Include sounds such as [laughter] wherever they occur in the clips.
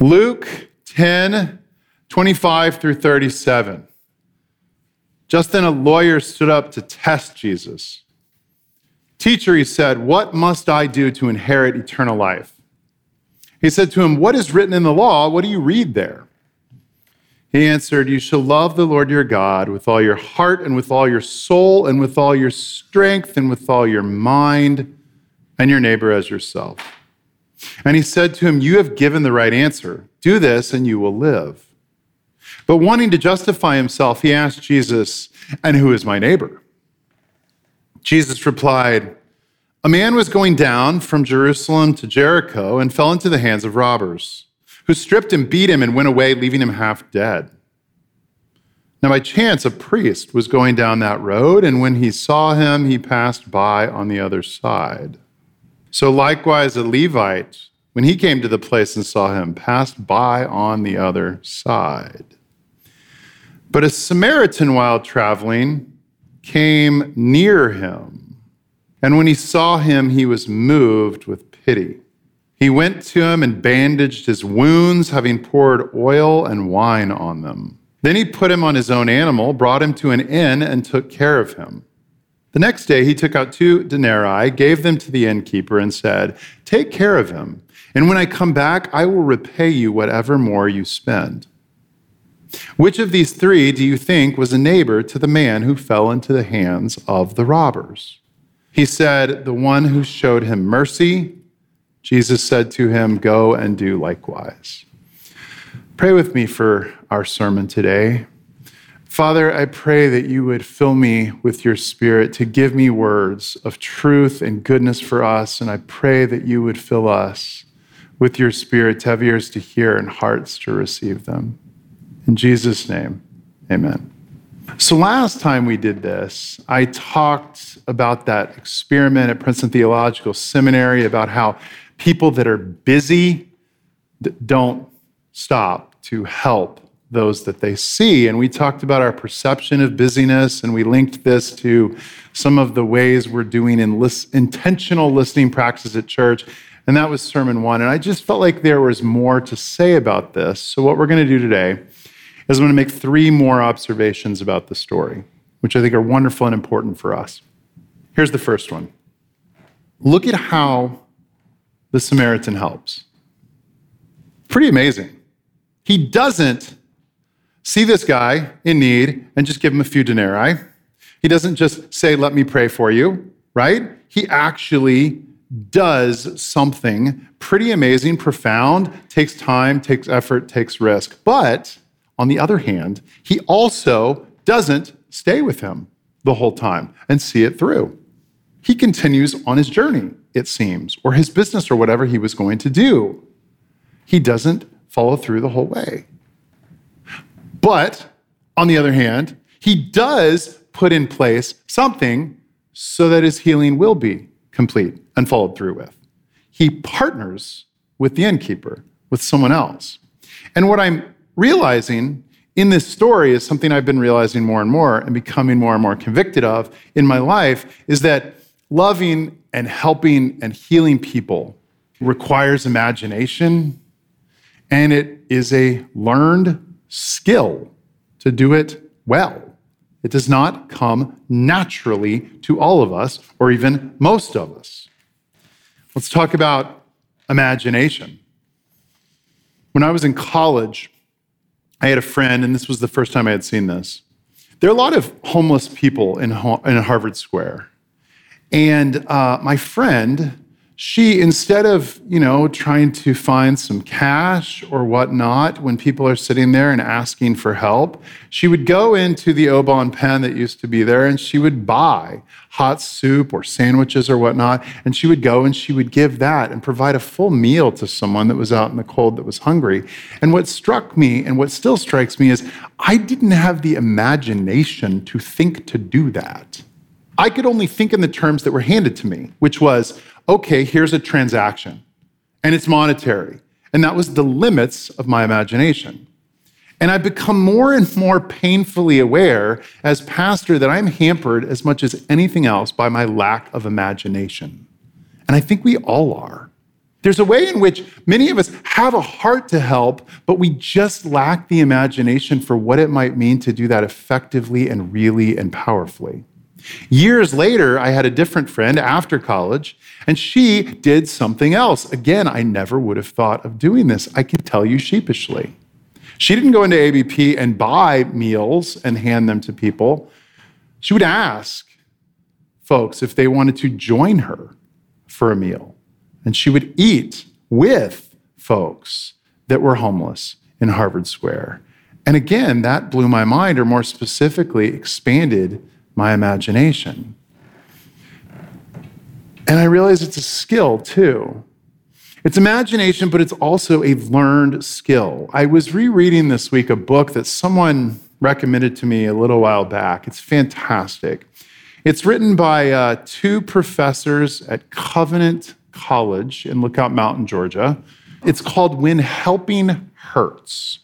Luke 10, 25 through 37. Just then a lawyer stood up to test Jesus. Teacher, he said, What must I do to inherit eternal life? He said to him, What is written in the law? What do you read there? He answered, You shall love the Lord your God with all your heart and with all your soul and with all your strength and with all your mind, and your neighbor as yourself. And he said to him, You have given the right answer. Do this and you will live. But wanting to justify himself, he asked Jesus, And who is my neighbor? Jesus replied, A man was going down from Jerusalem to Jericho and fell into the hands of robbers, who stripped him, beat him, and went away, leaving him half dead. Now, by chance, a priest was going down that road, and when he saw him, he passed by on the other side. So likewise, a Levite, when he came to the place and saw him, passed by on the other side. But a Samaritan, while traveling, came near him. And when he saw him, he was moved with pity. He went to him and bandaged his wounds, having poured oil and wine on them. Then he put him on his own animal, brought him to an inn, and took care of him. The next day he took out two denarii, gave them to the innkeeper, and said, Take care of him, and when I come back, I will repay you whatever more you spend. Which of these three do you think was a neighbor to the man who fell into the hands of the robbers? He said, The one who showed him mercy. Jesus said to him, Go and do likewise. Pray with me for our sermon today. Father, I pray that you would fill me with your spirit to give me words of truth and goodness for us. And I pray that you would fill us with your spirit to have ears to hear and hearts to receive them. In Jesus' name, amen. So, last time we did this, I talked about that experiment at Princeton Theological Seminary about how people that are busy don't stop to help those that they see. And we talked about our perception of busyness, and we linked this to some of the ways we're doing in list, intentional listening practice at church. And that was sermon one. And I just felt like there was more to say about this. So, what we're going to do today is I'm going to make three more observations about the story, which I think are wonderful and important for us. Here's the first one look at how the Samaritan helps. Pretty amazing. He doesn't see this guy in need and just give him a few denarii. He doesn't just say, Let me pray for you, right? He actually does something pretty amazing, profound, takes time, takes effort, takes risk. But on the other hand, he also doesn't stay with him the whole time and see it through. He continues on his journey, it seems, or his business or whatever he was going to do. He doesn't follow through the whole way. But on the other hand, he does put in place something so that his healing will be complete and followed through with. He partners with the innkeeper, with someone else. And what I'm realizing in this story is something I've been realizing more and more and becoming more and more convicted of in my life is that loving and helping and healing people requires imagination and it is a learned skill to do it well. It does not come naturally to all of us, or even most of us. Let's talk about imagination. When I was in college, I had a friend, and this was the first time I had seen this. There are a lot of homeless people in, in Harvard Square. And uh, my friend she instead of you know trying to find some cash or whatnot when people are sitting there and asking for help she would go into the Au Bon Pain that used to be there and she would buy hot soup or sandwiches or whatnot. And she would go and she would give that and provide a full meal to someone that was out in the cold that was hungry. And what struck me and what still strikes me is i didn't have the imagination to think to do that. I could only think in the terms that were handed to me, which was okay, here's a transaction and it's monetary. And that was the limits of my imagination. And I've become more and more painfully aware as pastor that I'm hampered as much as anything else by my lack of imagination. And I think we all are. There's a way in which many of us have a heart to help, but we just lack the imagination for what it might mean to do that effectively and really and powerfully. Years later, I had a different friend after college, and she did something else. Again, I never would have thought of doing this. I can tell you sheepishly. She didn't go into ABP and buy meals and hand them to people. She would ask folks if they wanted to join her for a meal. And she would eat with folks that were homeless in Harvard Square. And again, that blew my mind, or more specifically, expanded my imagination. And I realized it's a skill too. It's imagination, but it's also a learned skill. I was rereading this week a book that someone recommended to me a little while back. It's fantastic. It's written by uh, two professors at Covenant College in Lookout Mountain, Georgia. It's called When Helping Hurts.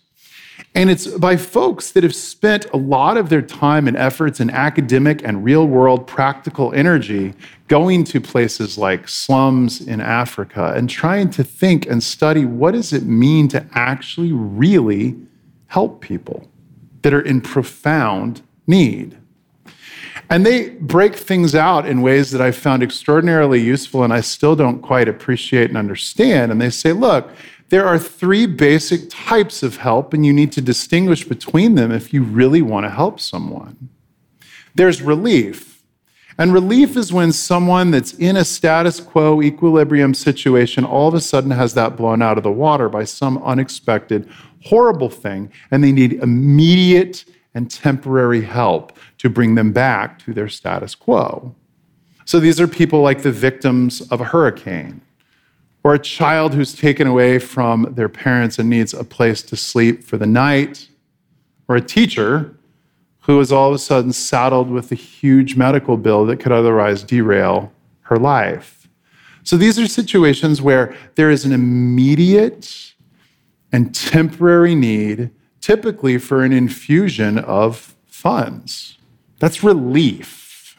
And it's by folks that have spent a lot of their time and efforts and academic and real world practical energy going to places like slums in Africa and trying to think and study what does it mean to actually really help people that are in profound need. And they break things out in ways that I found extraordinarily useful and I still don't quite appreciate and understand. And they say, look, there are three basic types of help, and you need to distinguish between them if you really want to help someone. There's relief. And relief is when someone that's in a status quo equilibrium situation all of a sudden has that blown out of the water by some unexpected, horrible thing, and they need immediate and temporary help to bring them back to their status quo. So these are people like the victims of a hurricane, or a child who's taken away from their parents and needs a place to sleep for the night, or a teacher who is all of a sudden saddled with a huge medical bill that could otherwise derail her life. So these are situations where there is an immediate and temporary need, typically for an infusion of funds. That's relief.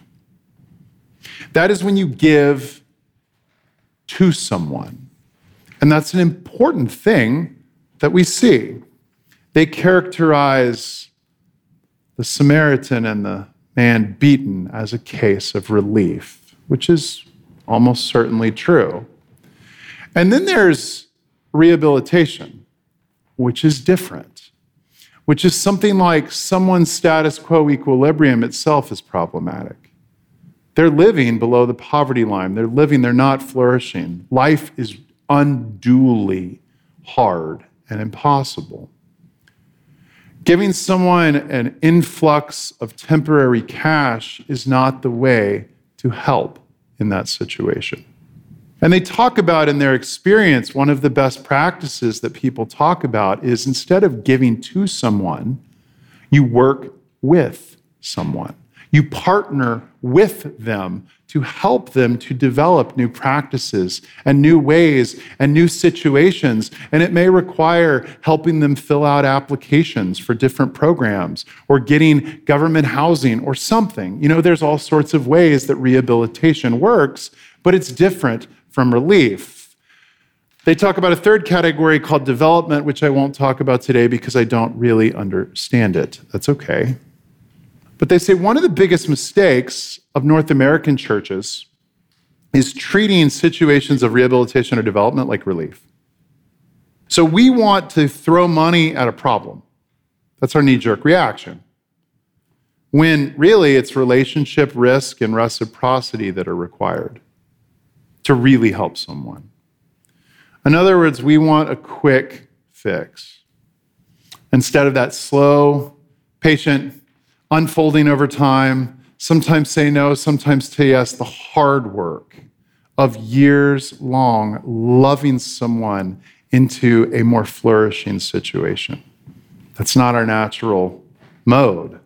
That is when you give to someone. And that's an important thing that we see. They characterize the Samaritan and the man beaten as a case of relief, which is almost certainly true. And then there's rehabilitation, which is different which is something like someone's status quo equilibrium itself is problematic. They're living below the poverty line. They're living, they're not flourishing. Life is unduly hard and impossible. Giving someone an influx of temporary cash is not the way to help in that situation. And they talk about in their experience, one of the best practices that people talk about is instead of giving to someone, you work with someone. You partner with them to help them to develop new practices and new ways and new situations. And it may require helping them fill out applications for different programs or getting government housing or something. You know, there's all sorts of ways that rehabilitation works, but it's different from relief. They talk about a third category called development, which I won't talk about today because I don't really understand it. That's okay. But they say one of the biggest mistakes of North American churches is treating situations of rehabilitation or development like relief. So we want to throw money at a problem. That's our knee jerk reaction. When really it's relationship risk and reciprocity that are required to really help someone. In other words, we want a quick fix instead of that slow, patient, unfolding over time, sometimes say no, sometimes say yes, the hard work of years long loving someone into a more flourishing situation. That's not our natural mode.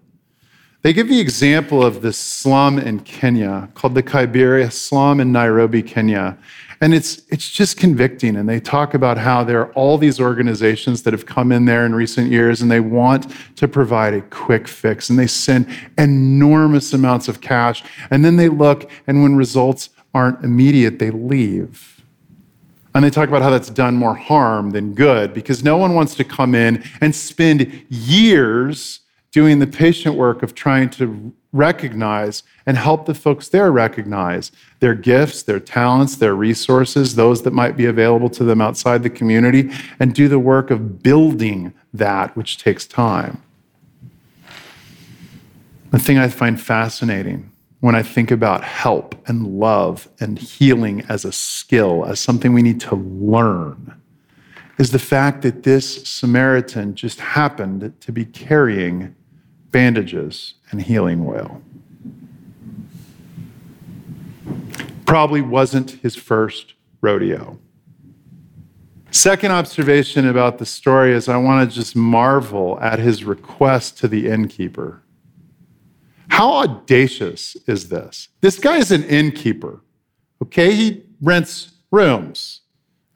They give the example of this slum in Kenya called the Kibera slum in Nairobi, Kenya. And it's, it's just convicting. And they talk about how there are all these organizations that have come in there in recent years and they want to provide a quick fix. And they send enormous amounts of cash. And then they look, and when results aren't immediate, they leave. And they talk about how that's done more harm than good because no one wants to come in and spend years doing the patient work of trying to recognize and help the folks there recognize their gifts, their talents, their resources, those that might be available to them outside the community, and do the work of building that, which takes time. The thing I find fascinating when I think about help and love and healing as a skill, as something we need to learn, is the fact that this Samaritan just happened to be carrying bandages and healing oil. Probably wasn't his first rodeo. Second observation about the story is I want to just marvel at his request to the innkeeper. How audacious is this? This guy is an innkeeper, okay? He rents rooms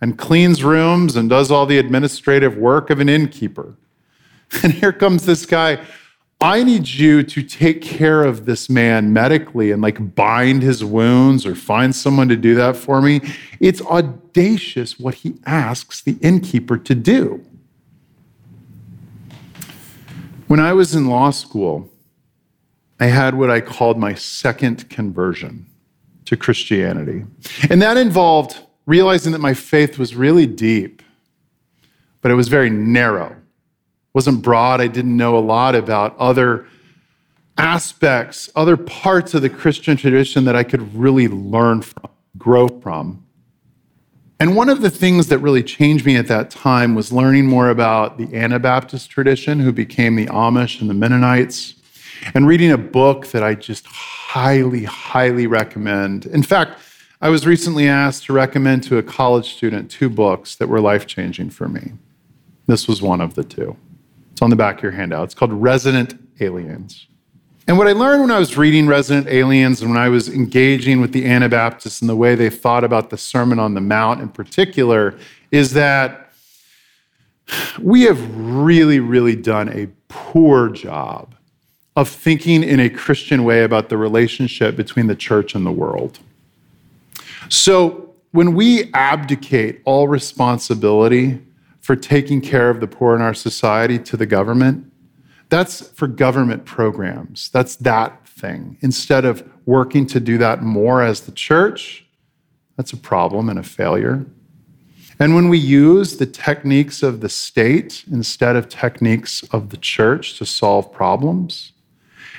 and cleans rooms and does all the administrative work of an innkeeper. [laughs] And here comes this guy I need you to take care of this man medically and like bind his wounds or find someone to do that for me. It's audacious what he asks the innkeeper to do. When I was in law school, I had what I called my second conversion to Christianity. And that involved realizing that my faith was really deep, but it was very narrow. Wasn't broad. I didn't know a lot about other aspects, other parts of the Christian tradition that I could really learn from, grow from. And one of the things that really changed me at that time was learning more about the Anabaptist tradition, who became the Amish and the Mennonites and reading a book that I just highly, highly recommend. In fact, I was recently asked to recommend to a college student two books that were life changing for me. This was one of the two. It's on the back of your handout. It's called Resident Aliens. And what I learned when I was reading Resident Aliens and when I was engaging with the Anabaptists and the way they thought about the Sermon on the Mount in particular is that we have really, really done a poor job of thinking in a Christian way about the relationship between the church and the world. So, when we abdicate all responsibility for taking care of the poor in our society to the government, that's for government programs. That's that thing. Instead of working to do that more as the church, that's a problem and a failure. And when we use the techniques of the state instead of techniques of the church to solve problems,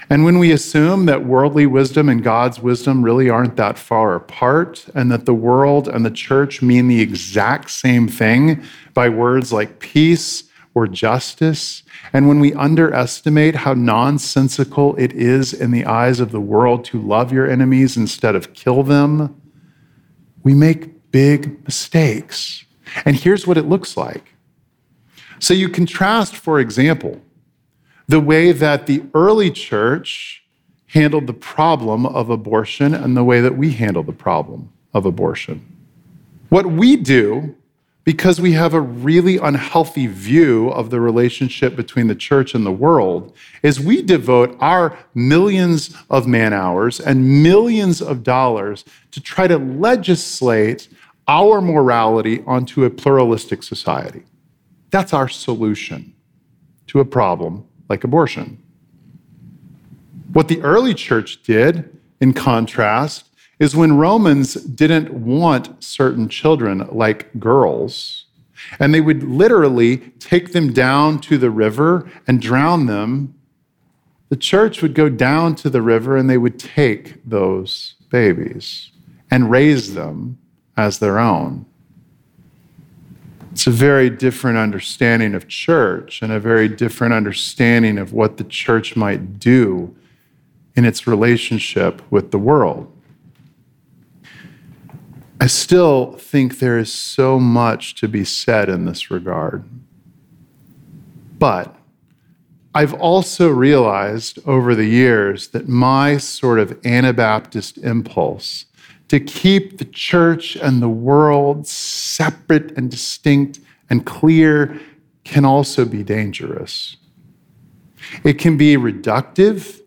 and when we assume that worldly wisdom and God's wisdom really aren't that far apart, and that the world and the church mean the exact same thing by words like peace or justice, and when we underestimate how nonsensical it is in the eyes of the world to love your enemies instead of kill them, we make big mistakes. And here's what it looks like. So you contrast, for example, the way that the early church handled the problem of abortion and the way that we handle the problem of abortion. What we do, because we have a really unhealthy view of the relationship between the church and the world, is we devote our millions of man hours and millions of dollars to try to legislate our morality onto a pluralistic society. That's our solution to a problem like abortion. What the early church did, in contrast, is when Romans didn't want certain children, like girls, and they would literally take them down to the river and drown them, the church would go down to the river and they would take those babies and raise them as their own. It's a very different understanding of church and a very different understanding of what the church might do in its relationship with the world. I still think there is so much to be said in this regard. But I've also realized over the years that my sort of Anabaptist impulse to keep the church and the world separate and distinct and clear can also be dangerous. It can be reductive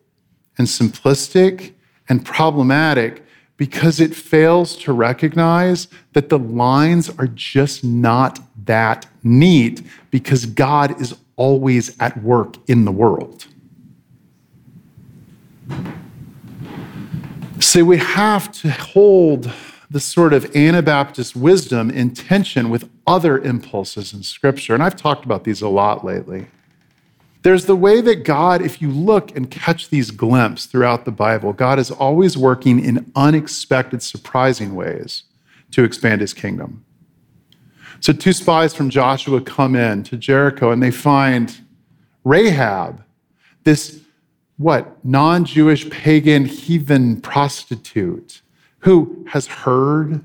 and simplistic and problematic because it fails to recognize that the lines are just not that neat because God is always at work in the world. See, we have to hold the sort of Anabaptist wisdom in tension with other impulses in Scripture. And I've talked about these a lot lately. There's the way that God, if you look and catch these glimpses throughout the Bible, God is always working in unexpected, surprising ways to expand his kingdom. So, two spies from Joshua come in to Jericho and they find Rahab, this what, non Jewish pagan heathen prostitute who has heard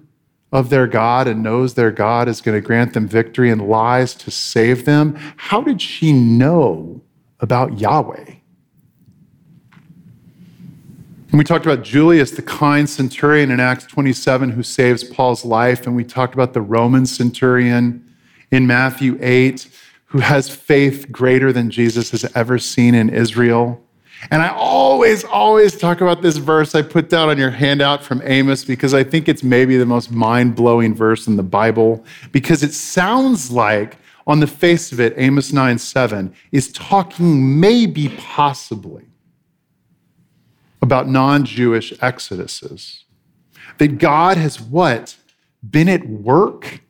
of their God and knows their God is going to grant them victory and lies to save them. How did she know about Yahweh? And we talked about Julius, the kind centurion in Acts 27 who saves Paul's life. And we talked about the Roman centurion in Matthew 8 who has faith greater than Jesus has ever seen in Israel. And I always, always talk about this verse I put down on your handout from Amos because I think it's maybe the most mind blowing verse in the Bible because it sounds like, on the face of it, Amos 9 7 is talking maybe possibly about non Jewish exoduses. That God has what? Been at work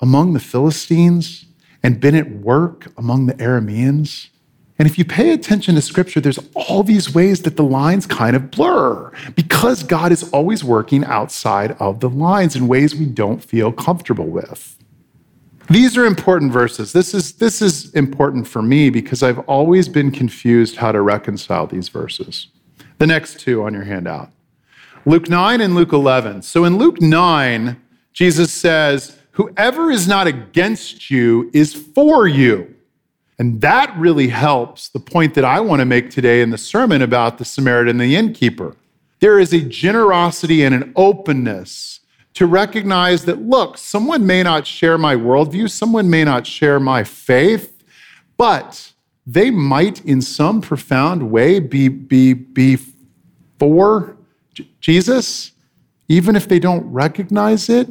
among the Philistines and been at work among the Arameans and if you pay attention to scripture, there's all these ways that the lines kind of blur because God is always working outside of the lines in ways we don't feel comfortable with. These are important verses. This is, this is important for me because I've always been confused how to reconcile these verses. The next two on your handout Luke 9 and Luke 11. So in Luke 9, Jesus says, Whoever is not against you is for you. And that really helps the point that I want to make today in the sermon about the Samaritan and the innkeeper. There is a generosity and an openness to recognize that, look, someone may not share my worldview, someone may not share my faith, but they might, in some profound way, be, be, be for Jesus, even if they don't recognize it.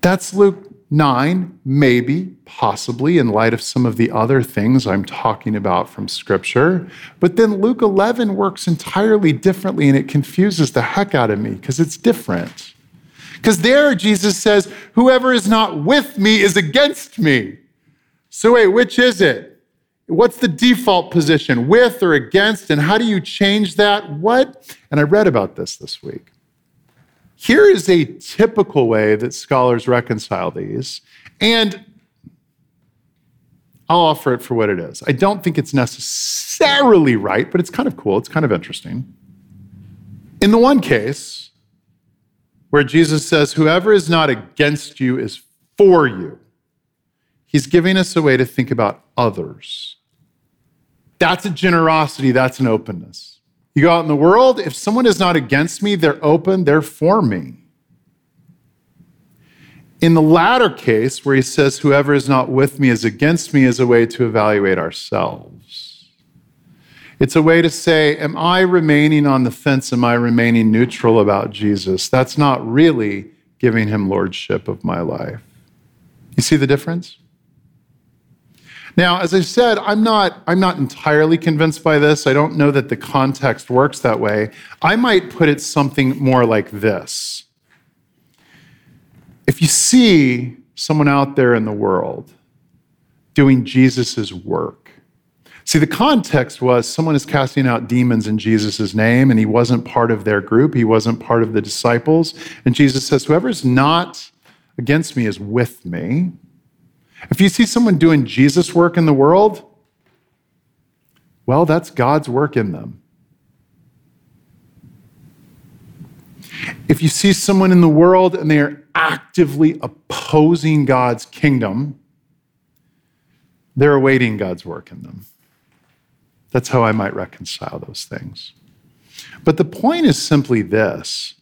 That's Luke Nine, maybe, possibly, in light of some of the other things I'm talking about from Scripture. But then Luke 11 works entirely differently and it confuses the heck out of me because it's different. Because there, Jesus says, Whoever is not with me is against me. So, wait, which is it? What's the default position, with or against? And how do you change that? What? And I read about this this week. Here is a typical way that scholars reconcile these, and I'll offer it for what it is. I don't think it's necessarily right, but it's kind of cool. It's kind of interesting. In the one case, where Jesus says, Whoever is not against you is for you, he's giving us a way to think about others. That's a generosity, that's an openness. You go out in the world, if someone is not against me, they're open, they're for me. In the latter case, where he says, Whoever is not with me is against me, is a way to evaluate ourselves. It's a way to say, Am I remaining on the fence? Am I remaining neutral about Jesus? That's not really giving him lordship of my life. You see the difference? Now, as I said, I'm not, I'm not entirely convinced by this. I don't know that the context works that way. I might put it something more like this. If you see someone out there in the world doing Jesus' work, see, the context was someone is casting out demons in Jesus' name, and he wasn't part of their group, he wasn't part of the disciples. And Jesus says, Whoever's not against me is with me. If you see someone doing Jesus' work in the world, well, that's God's work in them. If you see someone in the world and they are actively opposing God's kingdom, they're awaiting God's work in them. That's how I might reconcile those things. But the point is simply this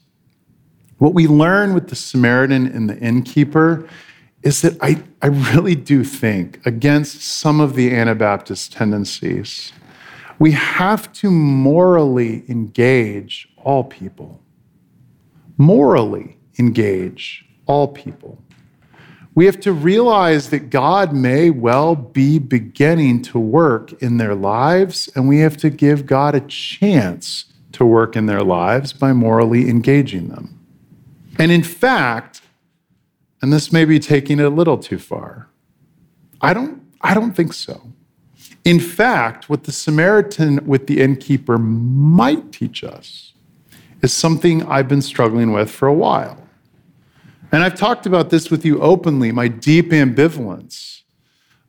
what we learn with the Samaritan and the innkeeper is that I, I really do think, against some of the Anabaptist tendencies, we have to morally engage all people. morally engage all people. We have to realize that God may well be beginning to work in their lives, and we have to give God a chance to work in their lives by morally engaging them. And in fact, and this may be taking it a little too far, I don't, I don't think so. In fact, what the Samaritan with the innkeeper might teach us is something I've been struggling with for a while. And I've talked about this with you openly my deep ambivalence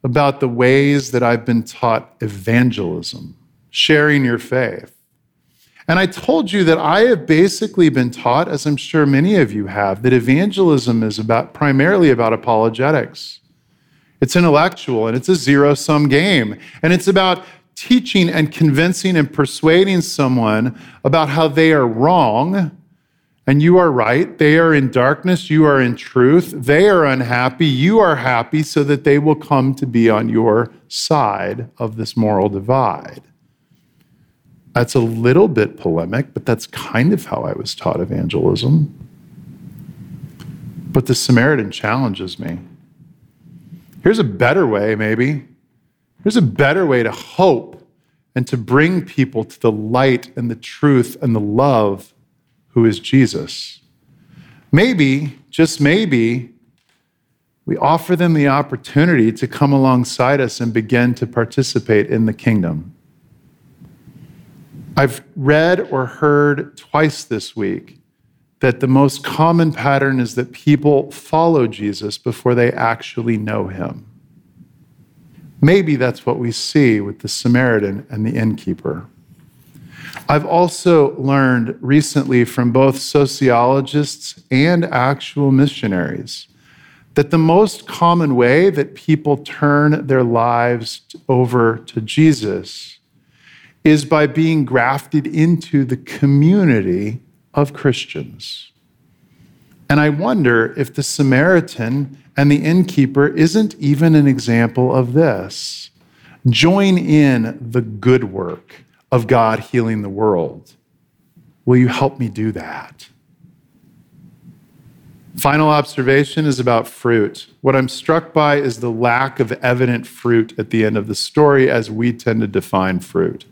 about the ways that I've been taught evangelism, sharing your faith. And I told you that I have basically been taught, as I'm sure many of you have, that evangelism is about primarily about apologetics. It's intellectual and it's a zero sum game. And it's about teaching and convincing and persuading someone about how they are wrong and you are right. They are in darkness. You are in truth. They are unhappy. You are happy so that they will come to be on your side of this moral divide. That's a little bit polemic, but that's kind of how I was taught evangelism. But the Samaritan challenges me. Here's a better way, maybe. Here's a better way to hope and to bring people to the light and the truth and the love who is Jesus. Maybe, just maybe, we offer them the opportunity to come alongside us and begin to participate in the kingdom. I've read or heard twice this week that the most common pattern is that people follow Jesus before they actually know him. Maybe that's what we see with the Samaritan and the innkeeper. I've also learned recently from both sociologists and actual missionaries that the most common way that people turn their lives over to Jesus is by being grafted into the community of Christians. And I wonder if the Samaritan and the innkeeper isn't even an example of this. Join in the good work of God healing the world. Will you help me do that? Final observation is about fruit. What I'm struck by is the lack of evident fruit at the end of the story as we tend to define fruit.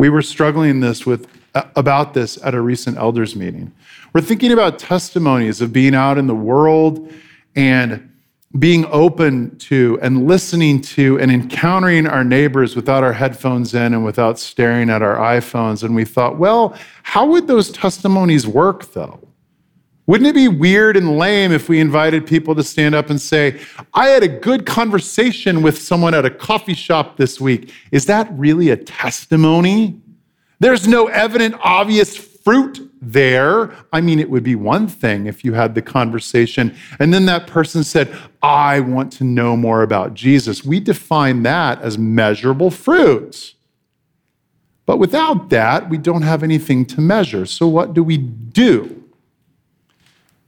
We were struggling this with uh, about this at a recent elders meeting. We're thinking about testimonies of being out in the world and being open to and listening to and encountering our neighbors without our headphones in and without staring at our iPhones. And we thought, well, how would those testimonies work though? Wouldn't it be weird and lame if we invited people to stand up and say, I had a good conversation with someone at a coffee shop this week? Is that really a testimony? There's no evident, obvious fruit there. I mean, it would be one thing if you had the conversation and then that person said, I want to know more about Jesus. We define that as measurable fruit. But without that, we don't have anything to measure. So, what do we do?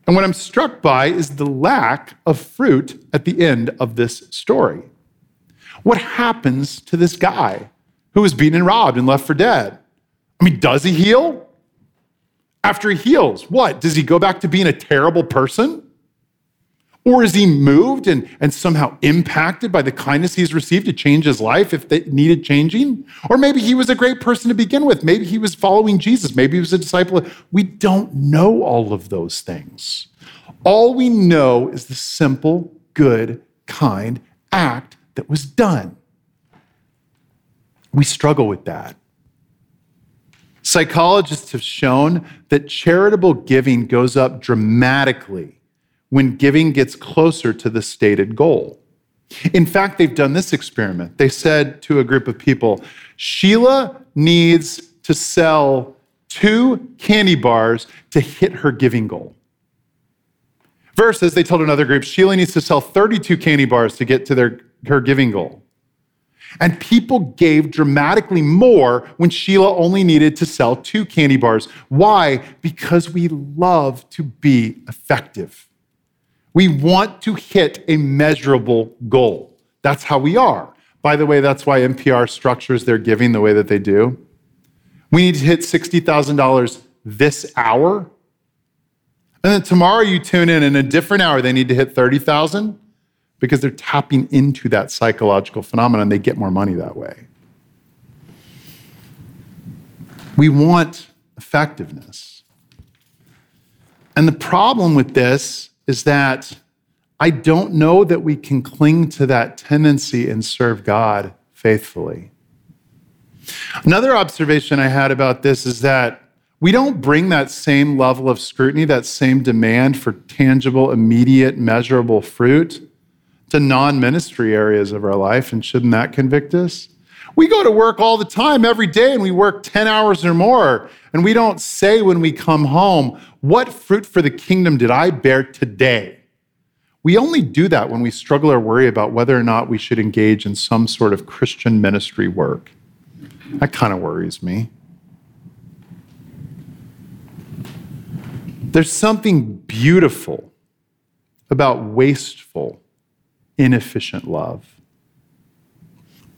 And what I'm struck by is the lack of fruit at the end of this story. What happens to this guy who was beaten and robbed and left for dead? I mean, does he heal? After he heals, what? Does he go back to being a terrible person? Or is he moved and, and somehow impacted by the kindness he's received to change his life if it needed changing? Or maybe he was a great person to begin with. Maybe he was following Jesus. Maybe he was a disciple. We don't know all of those things. All we know is the simple, good, kind act that was done. We struggle with that. Psychologists have shown that charitable giving goes up dramatically when giving gets closer to the stated goal. In fact, they've done this experiment. They said to a group of people, Sheila needs to sell two candy bars to hit her giving goal. Versus, they told another group, Sheila needs to sell 32 candy bars to get to their, her giving goal. And people gave dramatically more when Sheila only needed to sell two candy bars. Why? Because we love to be effective. We want to hit a measurable goal. That's how we are. By the way, that's why NPR structures their giving the way that they do. We need to hit $60,000 this hour. And then tomorrow you tune in, in a different hour, they need to hit 30,000 because they're tapping into that psychological phenomenon. They get more money that way. We want effectiveness. And the problem with this is that I don't know that we can cling to that tendency and serve God faithfully. Another observation I had about this is that we don't bring that same level of scrutiny, that same demand for tangible, immediate, measurable fruit to non ministry areas of our life. And shouldn't that convict us? We go to work all the time, every day, and we work 10 hours or more. And we don't say when we come home, What fruit for the kingdom did I bear today? We only do that when we struggle or worry about whether or not we should engage in some sort of Christian ministry work. That kind of worries me. There's something beautiful about wasteful, inefficient love.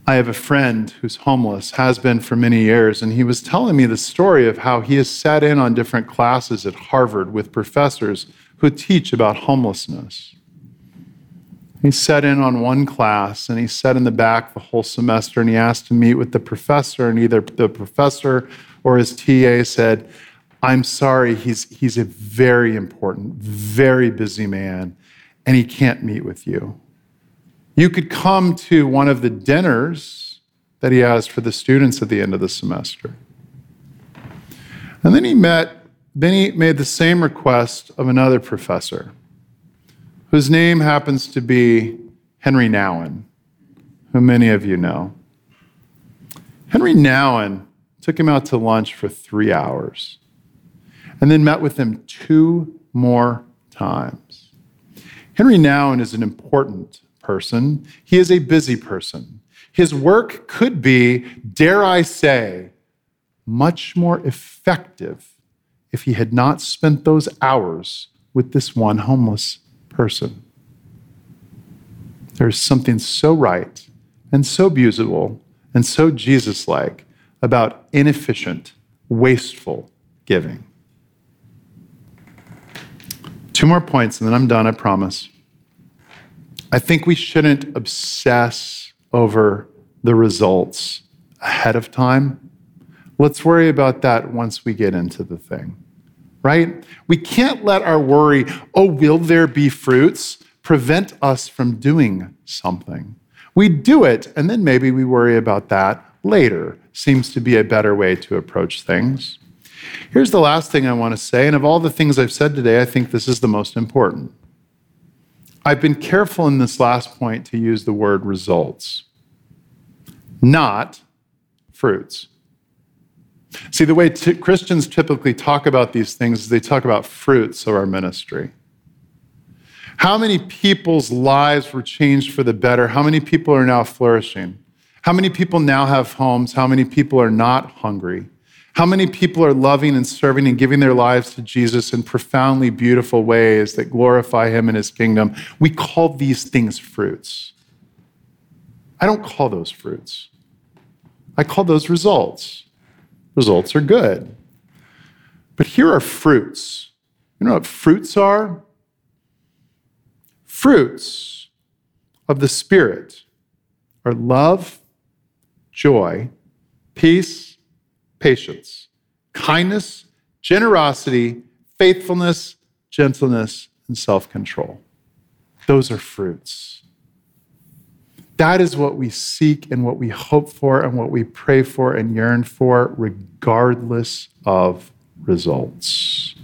I have a friend who's homeless, has been for many years, and he was telling me the story of how he has sat in on different classes at Harvard with professors who teach about homelessness. He sat in on one class and he sat in the back the whole semester and he asked to meet with the professor, and either the professor or his TA said, I'm sorry, he's, he's a very important, very busy man, and he can't meet with you. You could come to one of the dinners that he has for the students at the end of the semester. And then he met, then he made the same request of another professor, whose name happens to be Henri Nouwen, who many of you know. Henri Nouwen took him out to lunch for three hours and then met with him two more times. Henri Nouwen is an important person. He is a busy person. His work could be, dare I say, much more effective if he had not spent those hours with this one homeless person. There's something so right and so beautiful and so Jesus like about inefficient, wasteful giving. Two more points, and then I'm done, I promise. I think we shouldn't obsess over the results ahead of time. Let's worry about that once we get into the thing, right? We can't let our worry, oh, will there be fruits, prevent us from doing something. We do it, and then maybe we worry about that later. Seems to be a better way to approach things. Here's the last thing I want to say, and of all the things I've said today, I think this is the most important. I've been careful in this last point to use the word results, not fruits. See, the way t- Christians typically talk about these things is they talk about fruits of our ministry. How many people's lives were changed for the better? How many people are now flourishing? How many people now have homes? How many people are not hungry? How many people are loving and serving and giving their lives to Jesus in profoundly beautiful ways that glorify him and his kingdom? We call these things fruits. I don't call those fruits. I call those results. Results are good. But here are fruits. You know what fruits are? Fruits of the Spirit are love, joy, peace, patience, kindness, generosity, faithfulness, gentleness, and self control. Those are fruits. That is what we seek and what we hope for and what we pray for and yearn for, regardless of results.